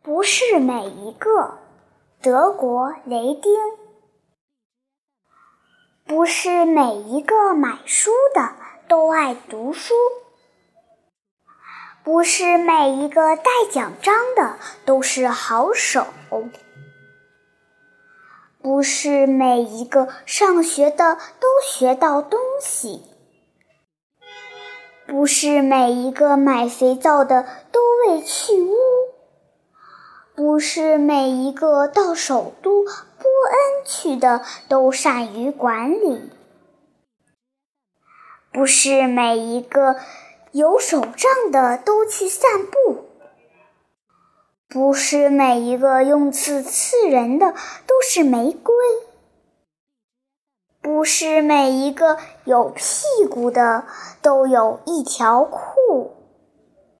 不是每一个，德国雷丁。不是每一个买书的都爱读书，不是每一个带奖章的都是好手，不是每一个上学的都学到东西，不是每一个买肥皂的都为去污。不是每一个到首都波恩去的都善于管理，不是每一个有手杖的都去散步，不是每一个用刺刺人的都是玫瑰，不是每一个有屁股的都有一条裤。